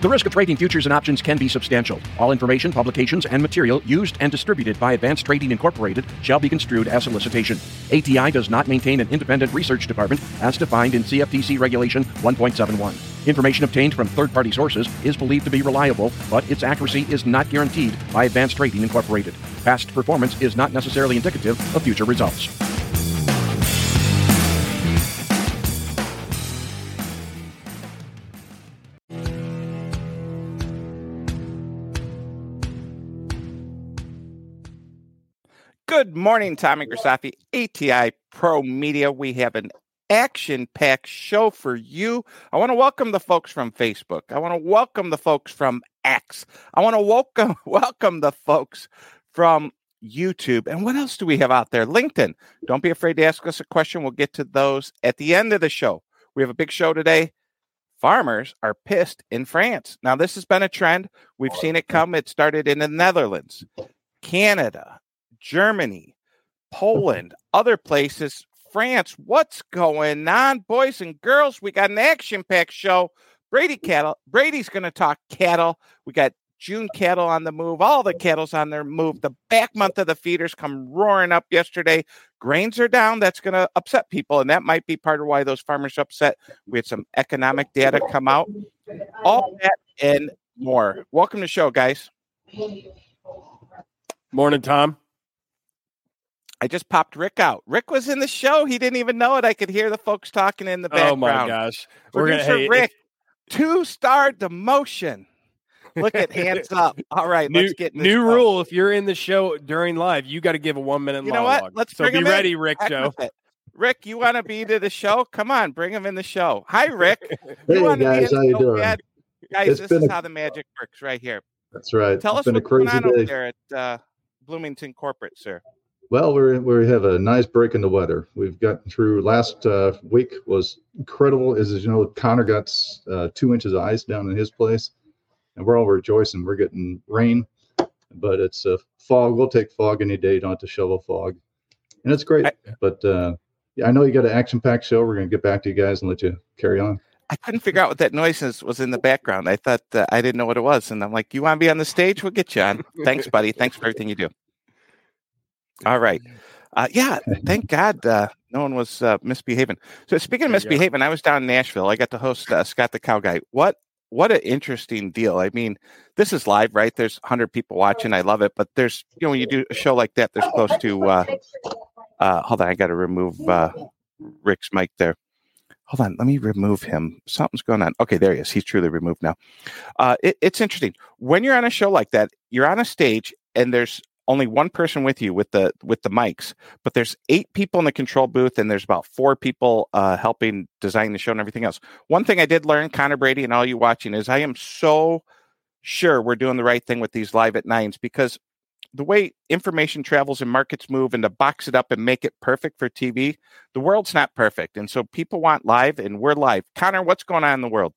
The risk of trading futures and options can be substantial. All information, publications, and material used and distributed by Advance Trading Incorporated shall be construed as solicitation. ATI does not maintain an independent research department as defined in CFTC Regulation 1.71. Information obtained from third party sources is believed to be reliable, but its accuracy is not guaranteed by Advance Trading Incorporated. Past performance is not necessarily indicative of future results. Good morning, Tommy Grisafi, ATI Pro Media. We have an action packed show for you. I want to welcome the folks from Facebook. I want to welcome the folks from X. I want to welcome welcome the folks from YouTube. And what else do we have out there? LinkedIn. Don't be afraid to ask us a question. We'll get to those at the end of the show. We have a big show today. Farmers are pissed in France. Now, this has been a trend. We've seen it come. It started in the Netherlands, Canada, Germany, mm-hmm. Poland, other places, France. What's going on, boys and girls? We got an action-packed show. Brady mm. cattle. Brady's going to talk cattle. We got June cattle on the move. All the cattle's on their move. The back month of the feeders come roaring up yesterday. Grains are down. That's going to upset people, and that might be part of why those farmers are upset. We had some economic data come out. All that and more. Welcome to the show, guys. Morning, Tom. I just popped Rick out. Rick was in the show. He didn't even know it. I could hear the folks talking in the background. Oh my gosh. We're Producer gonna, hey, Rick, two star demotion. Look at hands up. All right, new, let's get new rule. If you're in the show during live, you got to give a one minute. You know monologue. what? Let's so be ready, in. Rick. Joe. Rick, you want to be to the show? Come on, bring him in the show. Hi, Rick. hey guys, how you doing? Bad? Guys, it's this is a... how the magic works right here. That's right. Tell it's us what's going on day. over there at uh, Bloomington Corporate, sir. Well, we we have a nice break in the weather. We've gotten through last uh, week was incredible. As, as you know, Connor got uh, two inches of ice down in his place, and we're all rejoicing. We're getting rain, but it's a fog. We'll take fog any day. Don't have to shovel fog, and it's great. I, but uh, yeah, I know you got an action-packed show. We're going to get back to you guys and let you carry on. I couldn't figure out what that noise was in the background. I thought uh, I didn't know what it was, and I'm like, "You want to be on the stage? We'll get you on." Thanks, buddy. Thanks for everything you do. All right. Uh, yeah, thank God uh, no one was uh, misbehaving. So speaking of misbehaving, I was down in Nashville. I got to host uh, Scott the Cow Guy. What what an interesting deal. I mean, this is live, right? There's 100 people watching. I love it. But there's, you know, when you do a show like that, there's close to, uh, uh, hold on, I got to remove uh, Rick's mic there. Hold on, let me remove him. Something's going on. Okay, there he is. He's truly removed now. Uh, it, it's interesting. When you're on a show like that, you're on a stage and there's only one person with you with the with the mics but there's eight people in the control booth and there's about four people uh, helping design the show and everything else. One thing i did learn connor brady and all you watching is i am so sure we're doing the right thing with these live at nines because the way information travels and markets move and to box it up and make it perfect for tv the world's not perfect. And so people want live and we're live. Connor what's going on in the world?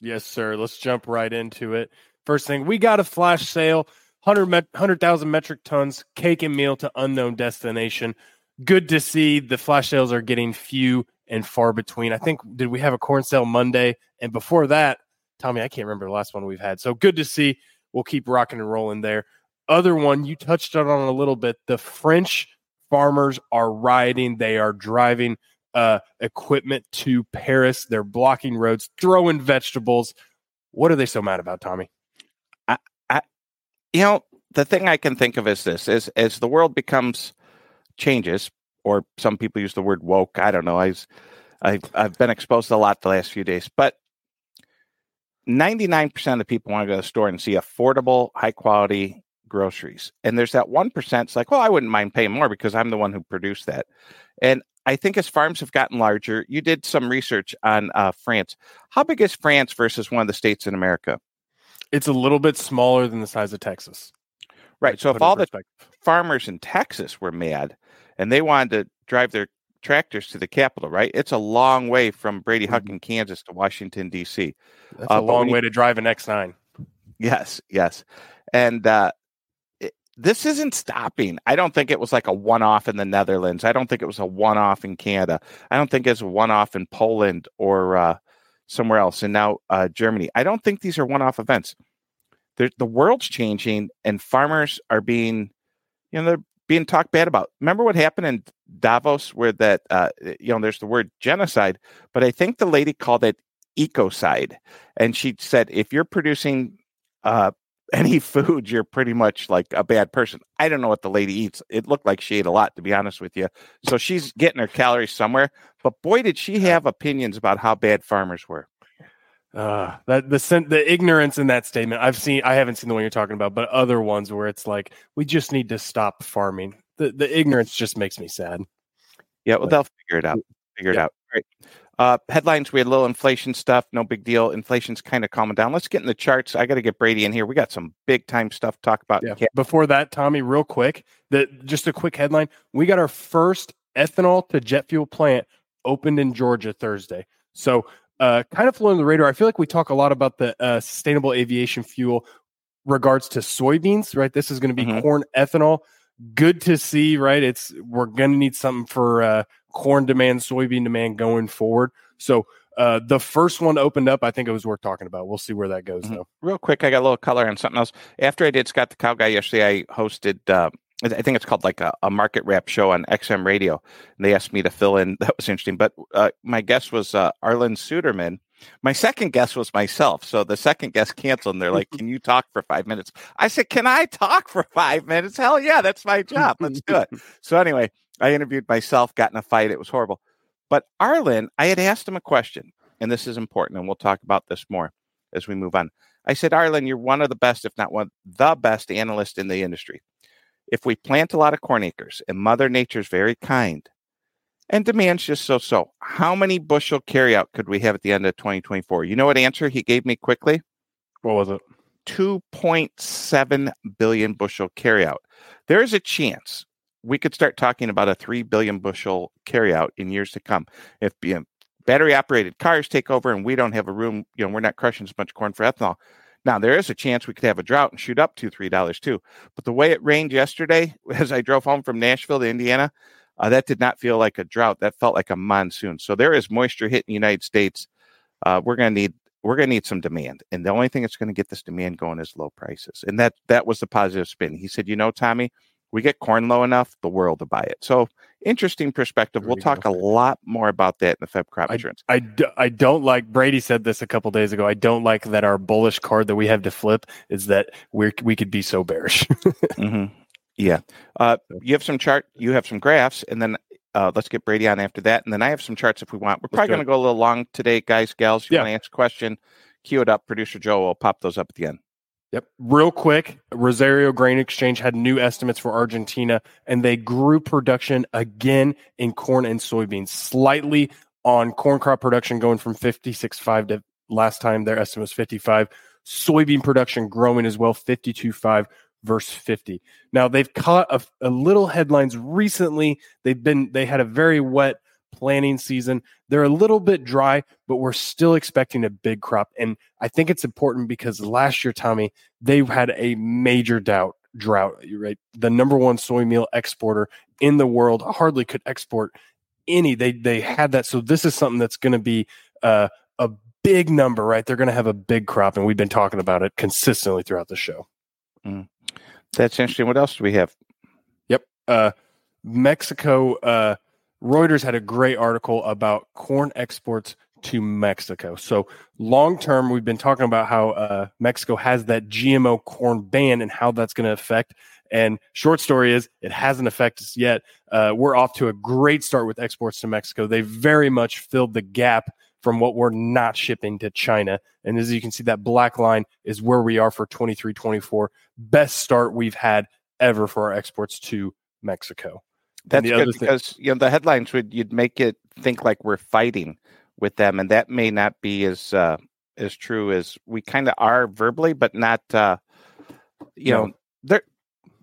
Yes sir. Let's jump right into it. First thing we got a flash sale 100,000 metric tons cake and meal to unknown destination. Good to see the flash sales are getting few and far between. I think did we have a corn sale Monday and before that, Tommy, I can't remember the last one we've had. So good to see. We'll keep rocking and rolling there. Other one you touched on a little bit. The French farmers are riding. They are driving uh, equipment to Paris. They're blocking roads, throwing vegetables. What are they so mad about, Tommy? You know, the thing I can think of is this: as as the world becomes changes, or some people use the word woke. I don't know. I I've I've been exposed a lot the last few days, but 99% of people want to go to the store and see affordable, high quality groceries. And there's that 1% it's like, well, I wouldn't mind paying more because I'm the one who produced that. And I think as farms have gotten larger, you did some research on uh, France. How big is France versus one of the states in America? It's a little bit smaller than the size of Texas. Right. So if all the farmers in Texas were mad and they wanted to drive their tractors to the capital, right? It's a long way from Brady Huck mm-hmm. in Kansas to Washington D.C. That's uh, a long way you, to drive an X9. Yes, yes, and uh, it, this isn't stopping. I don't think it was like a one-off in the Netherlands. I don't think it was a one-off in Canada. I don't think it's a one-off in Poland or uh, somewhere else, and now uh, Germany. I don't think these are one-off events. They're, the world's changing, and farmers are being, you know, they're being talked bad about. Remember what happened in Davos, where that, uh, you know, there's the word genocide, but I think the lady called it ecocide, and she said if you're producing uh, any food, you're pretty much like a bad person. I don't know what the lady eats. It looked like she ate a lot, to be honest with you. So she's getting her calories somewhere. But boy, did she have opinions about how bad farmers were. Uh, that the the ignorance in that statement. I've seen. I haven't seen the one you're talking about, but other ones where it's like we just need to stop farming. The the ignorance just makes me sad. Yeah, well, but, they'll figure it out. Figure yeah. it out. All right. Uh, headlines, we had a little inflation stuff. No big deal. Inflation's kind of calming down. Let's get in the charts. I got to get Brady in here. We got some big time stuff to talk about. Yeah. Before that, Tommy, real quick, that just a quick headline. We got our first ethanol to jet fuel plant opened in Georgia Thursday. So, uh, kind of flying the radar. I feel like we talk a lot about the uh, sustainable aviation fuel regards to soybeans, right? This is going to be mm-hmm. corn ethanol. Good to see, right? It's we're going to need something for uh, corn demand, soybean demand going forward. So uh, the first one opened up. I think it was worth talking about. We'll see where that goes, mm-hmm. though. Real quick, I got a little color on something else. After I did Scott the Cow Guy yesterday, I hosted. Uh, I think it's called like a, a, market wrap show on XM Radio. And they asked me to fill in. That was interesting. But uh, my guest was uh, Arlan Suderman. My second guest was myself. So the second guest canceled. And they're like, "Can you talk for five minutes?" I said, "Can I talk for five minutes? Hell yeah, that's my job. Let's do it." so anyway, I interviewed myself, got in a fight. It was horrible. But Arlan, I had asked him a question, and this is important, and we'll talk about this more as we move on. I said, Arlan, you're one of the best, if not one the best analyst in the industry. If we plant a lot of corn acres and Mother Nature's very kind and demand's just so so, how many bushel carryout could we have at the end of 2024? You know what answer he gave me quickly? What was it? 2.7 billion bushel carryout. There is a chance we could start talking about a 3 billion bushel carryout in years to come. If you know, battery operated cars take over and we don't have a room, you know, we're not crushing as much corn for ethanol. Now, there is a chance we could have a drought and shoot up two, three dollars too. But the way it rained yesterday, as I drove home from Nashville to Indiana, uh, that did not feel like a drought. That felt like a monsoon. So there is moisture hitting the United States. Uh, we're going to need we're going to need some demand, and the only thing that's going to get this demand going is low prices. And that that was the positive spin. He said, "You know, Tommy, we get corn low enough, the world to buy it. So interesting perspective. There we'll talk go. a lot more about that in the Feb crop insurance. I, I don't like Brady said this a couple days ago. I don't like that our bullish card that we have to flip is that we we could be so bearish. mm-hmm. Yeah. Uh, you have some chart, you have some graphs, and then uh, let's get Brady on after that. And then I have some charts if we want. We're probably going to go a little long today, guys, gals. If You yeah. want to ask a question? Cue it up. Producer Joe will pop those up at the end. Yep. Real quick, Rosario Grain Exchange had new estimates for Argentina, and they grew production again in corn and soybeans, slightly on corn crop production going from 56.5 to last time their estimate was 55. Soybean production growing as well, 52.5 verse 50. Now they've caught a, a little headlines recently. They've been they had a very wet planting season. They're a little bit dry, but we're still expecting a big crop. And I think it's important because last year, Tommy, they had a major doubt drought, right? The number one soy meal exporter in the world hardly could export any. They they had that. So this is something that's going to be uh, a big number, right? They're going to have a big crop, and we've been talking about it consistently throughout the show. Mm. That's interesting. What else do we have? Yep. Uh, Mexico. Uh, Reuters had a great article about corn exports to Mexico. So, long term, we've been talking about how uh, Mexico has that GMO corn ban and how that's going to affect. And short story is, it hasn't affected us yet. Uh, we're off to a great start with exports to Mexico. They very much filled the gap from what we're not shipping to China. And as you can see, that black line is where we are for 23 24. Best start we've had ever for our exports to Mexico. That's good because you know the headlines would you'd make it think like we're fighting with them, and that may not be as uh, as true as we kind of are verbally, but not. Uh, you no. know, they're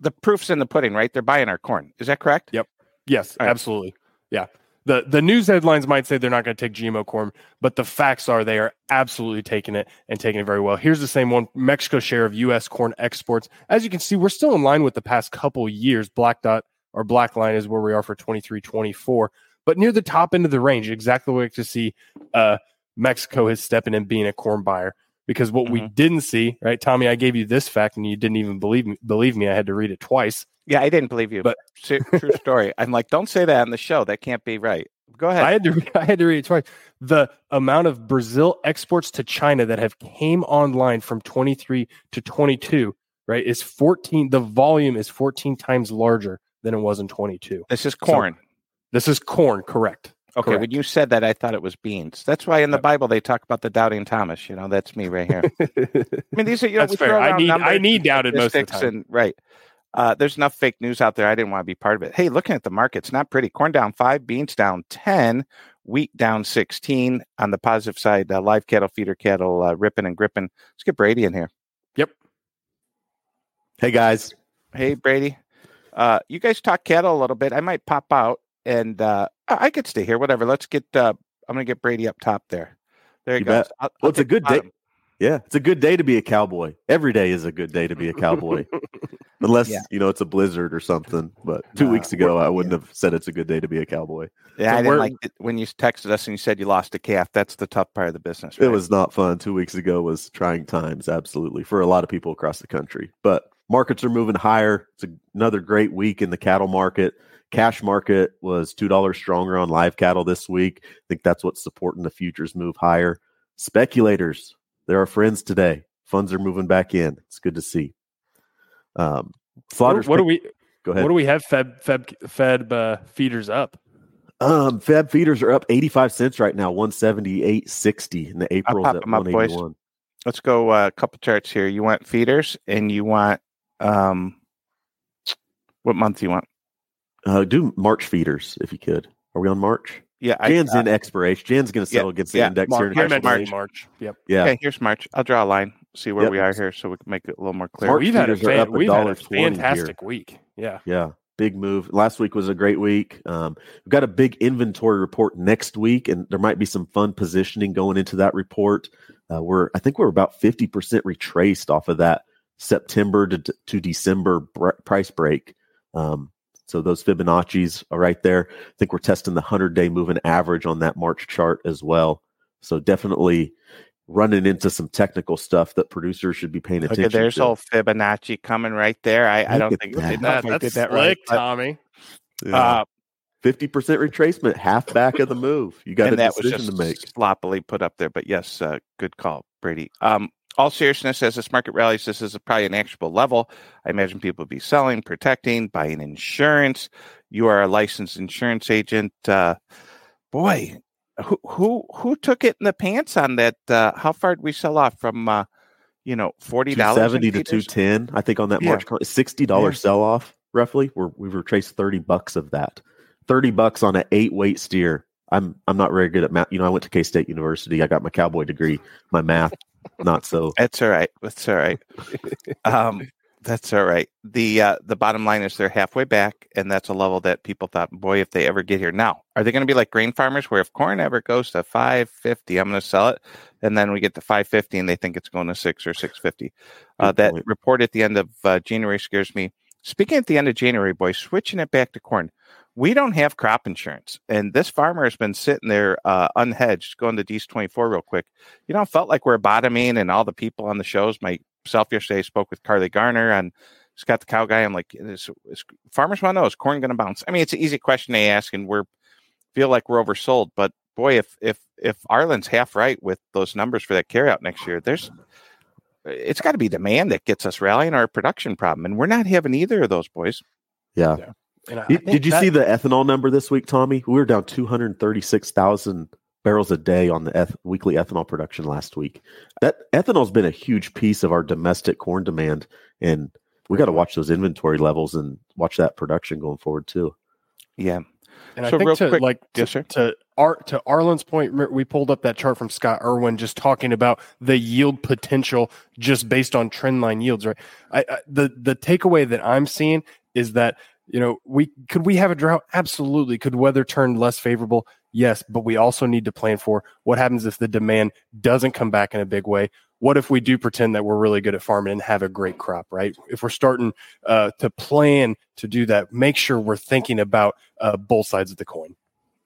the proof's in the pudding, right? They're buying our corn. Is that correct? Yep. Yes, right. absolutely. Yeah. The the news headlines might say they're not going to take GMO corn, but the facts are they are absolutely taking it and taking it very well. Here's the same one: Mexico share of U.S. corn exports. As you can see, we're still in line with the past couple years. Black dot our black line is where we are for 23 24. But near the top end of the range, exactly what we like to see. Uh, Mexico is stepping in being a corn buyer. Because what we Mhm. didn't see, right, Tommy, I gave you this fact and you didn't even believe me. Believe me, I had to read it twice. Yeah, I didn't believe you, But- but true story. I'm like, don't say that on the show. That can't be right. Go ahead. I had to I had to read it twice. The amount of Brazil exports to China that have came online from 23 to 22, right, is 14. The volume is 14 times larger than it was in 22. this is corn. This is corn, correct? okay, when you said that, I thought it was beans. That's why in the Bible they talk about the doubting Thomas. You know, that's me right here. I mean, these are you know, That's we fair. throw I around need I need and doubted most of the time. And, right. Uh, there's enough fake news out there. I didn't want to be part of it. Hey, looking at the markets, not pretty. Corn down five, beans down 10, wheat down 16. On the positive side, uh, live cattle, feeder cattle, uh, ripping and gripping. Let's get Brady in here. Yep. Hey guys, Hey, Brady. Uh, you guys talk cattle a little bit. I might pop out and uh, I could stay here. Whatever. Let's get. Uh, I'm gonna get Brady up top there. There he You go. Well, it's a good day. yeah, it's a good day to be a cowboy. Every day is a good day to be a cowboy, unless Yeah. you know it's a blizzard or something. But two weeks ago, I wouldn't have said it's a good day to be a cowboy. Yeah, So I didn't like it when you texted us and you said you lost a calf. That's the tough part of the business. It was not fun. Two weeks ago was trying times, absolutely, for a lot of people across the country. But markets are moving higher. It's a, another great week in the cattle market. Cash market was two dollars stronger on live cattle this week. I think that's what's supporting the futures move higher. Speculators, they're our friends today. Funds are moving back in. It's good to see. Um, What, Slaughter's what do pick- we go ahead. what do we have fed fed fed uh, feeders up? Um, Fed feeders are up 85 cents right now, 178.60. in the April's pop at 'em up, boys. 181. Let's go uh, a couple charts here. You want feeders and you want um, what month do you want? Uh, do March feeders if you could. Are we on March? Yeah, I, Jan's in expiration. Jan's going to yeah, settle against the yeah, index March- here in a I Here's couple meant days. March. March. Yep. Yeah. Okay, here's March. I'll draw a line. See where Yep. we are here, so we can make it a little more clear. March we've had a feeders are fan, up we've had a dollar 20 here. fantastic week. Yeah. Yeah, big move. Last week was a great week. Um, we've got a big inventory report next week, and there might be some fun positioning going into that report. Uh, we're, I think, we're about fifty percent retraced off of that September to, to December br- price break. Um, so those Fibonacci's are right there. I think we're testing the hundred-day moving average on that March chart as well. So definitely running into some technical stuff that producers should be paying Look attention at there's to. old Fibonacci coming right there. I, I don't think that. Did That, not that's did that slick, right. Tommy. Yeah. uh, Fifty percent retracement, half back of the move. You got a and that was decision just to make. sloppily put up there. But yes, uh, good call, Brady. Um, all seriousness, as this market rallies, this is probably an actionable level. I imagine people will be selling, protecting, buying insurance. You are a licensed insurance agent. Uh, boy, who who who took it in the pants on that? Uh, how far did we sell off from? Uh, you know, forty dollars, seventy to two ten. I think on that Yeah. March sixty dollars Yeah. sell off roughly. We're, we've retraced thirty bucks of that. Thirty bucks on an eight weight steer. I'm I'm not very good at math. You know, I went to K State University. I got my cowboy degree. My math not so. That's all right. That's all right. um, that's all right. The uh, the bottom line is they're halfway back, and that's a level that people thought, boy, if they ever get here. Now, are they going to be like grain farmers, where if corn ever goes to five fifty, I'm going to sell it, and then we get to five fifty, and they think it's going to six or six fifty? Uh, that point. report at the end of uh, January scares me. Speaking at the end of January, boys, switching it back to corn. We don't have crop insurance, and this farmer has been sitting there uh, unhedged. Going to D's twenty four real quick. You know, it felt like we're bottoming, and all the people on the shows. Myself yesterday spoke with Carly Garner and Scott the Cow Guy. I'm like, is, is farmers want to know is corn going to bounce? I mean, it's an easy question they ask, and we're feel like we're oversold. But boy, if if if Arlan's half right with those numbers for that carryout next year, there's it's got to be demand that gets us rallying our production problem, and we're not having either of those boys. Yeah. And I Did, think did you that- see the ethanol number this week, Tommy? We were down two hundred thirty six thousand barrels a day on the eth- weekly ethanol production last week. That ethanol's been a huge piece of our domestic corn demand, and we got to watch those inventory levels and watch that production going forward too. Yeah, And So I think real to quick- like to, Yes, sir. to Ar- to Arlan's point, we pulled up that chart from Scott Irwin just talking about the yield potential just based on trend line yields, right? I, I the the takeaway that I'm seeing is that you know we could we have a drought? Absolutely. Could weather turn less favorable? Yes, but we also need to plan for what happens if the demand doesn't come back in a big way. What if we do pretend that we're really good at farming and have a great crop, right? If we're starting uh, to plan to do that, make sure we're thinking about uh, both sides of the coin.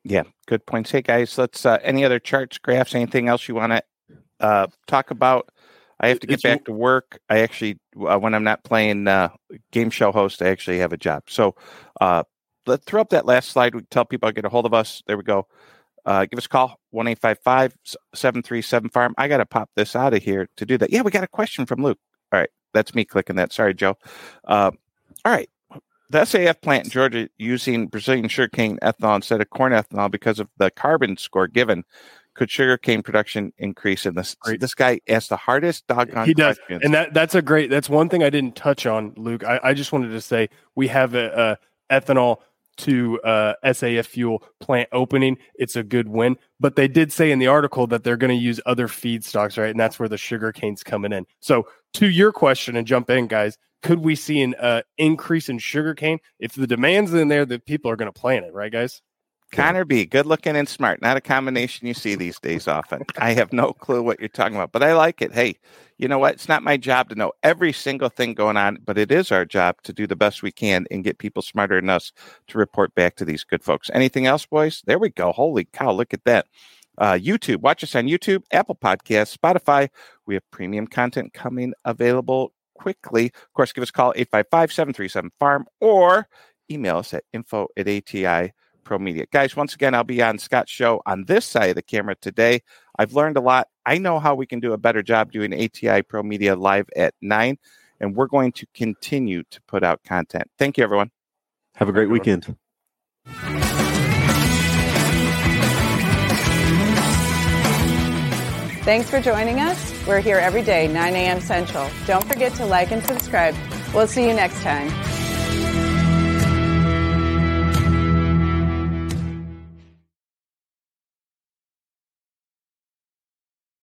Yeah, good points. Hey guys, let's uh, any other charts, graphs, anything else you want to uh, talk about? I have to get back to work. I actually, uh, when I'm not playing uh, game show host, I actually have a job. So uh, let's throw up that last slide. We tell people to get a hold of us. There we go. Uh, give us a call, 1 737 farm. I got to pop this out of here to do that. Yeah, we got a question from Luke. All right. That's me clicking that. Sorry, Joe. Uh, all right. The SAF plant in Georgia using Brazilian sugarcane ethanol instead of corn ethanol because of the carbon score given. Could sugarcane production increase in this? Great. This guy asked the hardest doggone He does, questions. and that that's a great. That's one thing I didn't touch on, Luke. I, I just wanted to say we have a, a ethanol to uh, SAF fuel plant opening. It's a good win, but they did say in the article that they're going to use other feedstocks, right? And that's where the sugar cane's coming in. So to your question, and jump in, guys. Could we see an uh, increase in sugar cane if the demand's in there? That people are going to plant it, right, guys? Connor B, good looking and smart. Not a combination you see these days often. I have no clue what you're talking about, but I like it. Hey, you know what? It's not my job to know every single thing going on, but it is our job to do the best we can and get people smarter than us to report back to these good folks. Anything else, boys? There we go. Holy cow, look at that. Uh, YouTube, watch us on YouTube, Apple Podcasts, Spotify. We have premium content coming available quickly. Of course, give us a call 855 737 farm or email us at info at ATI Pro Media. Guys, once again, I'll be on Scott's show on this side of the camera today. I've learned a lot. I know how we can do a better job doing ATI Pro Media live at nine, and we're going to continue to put out content. Thank you, everyone. Have a great weekend. Thanks for joining us. We're here every day, 9 a.m. Central. Don't forget to like and subscribe. We'll see you next time.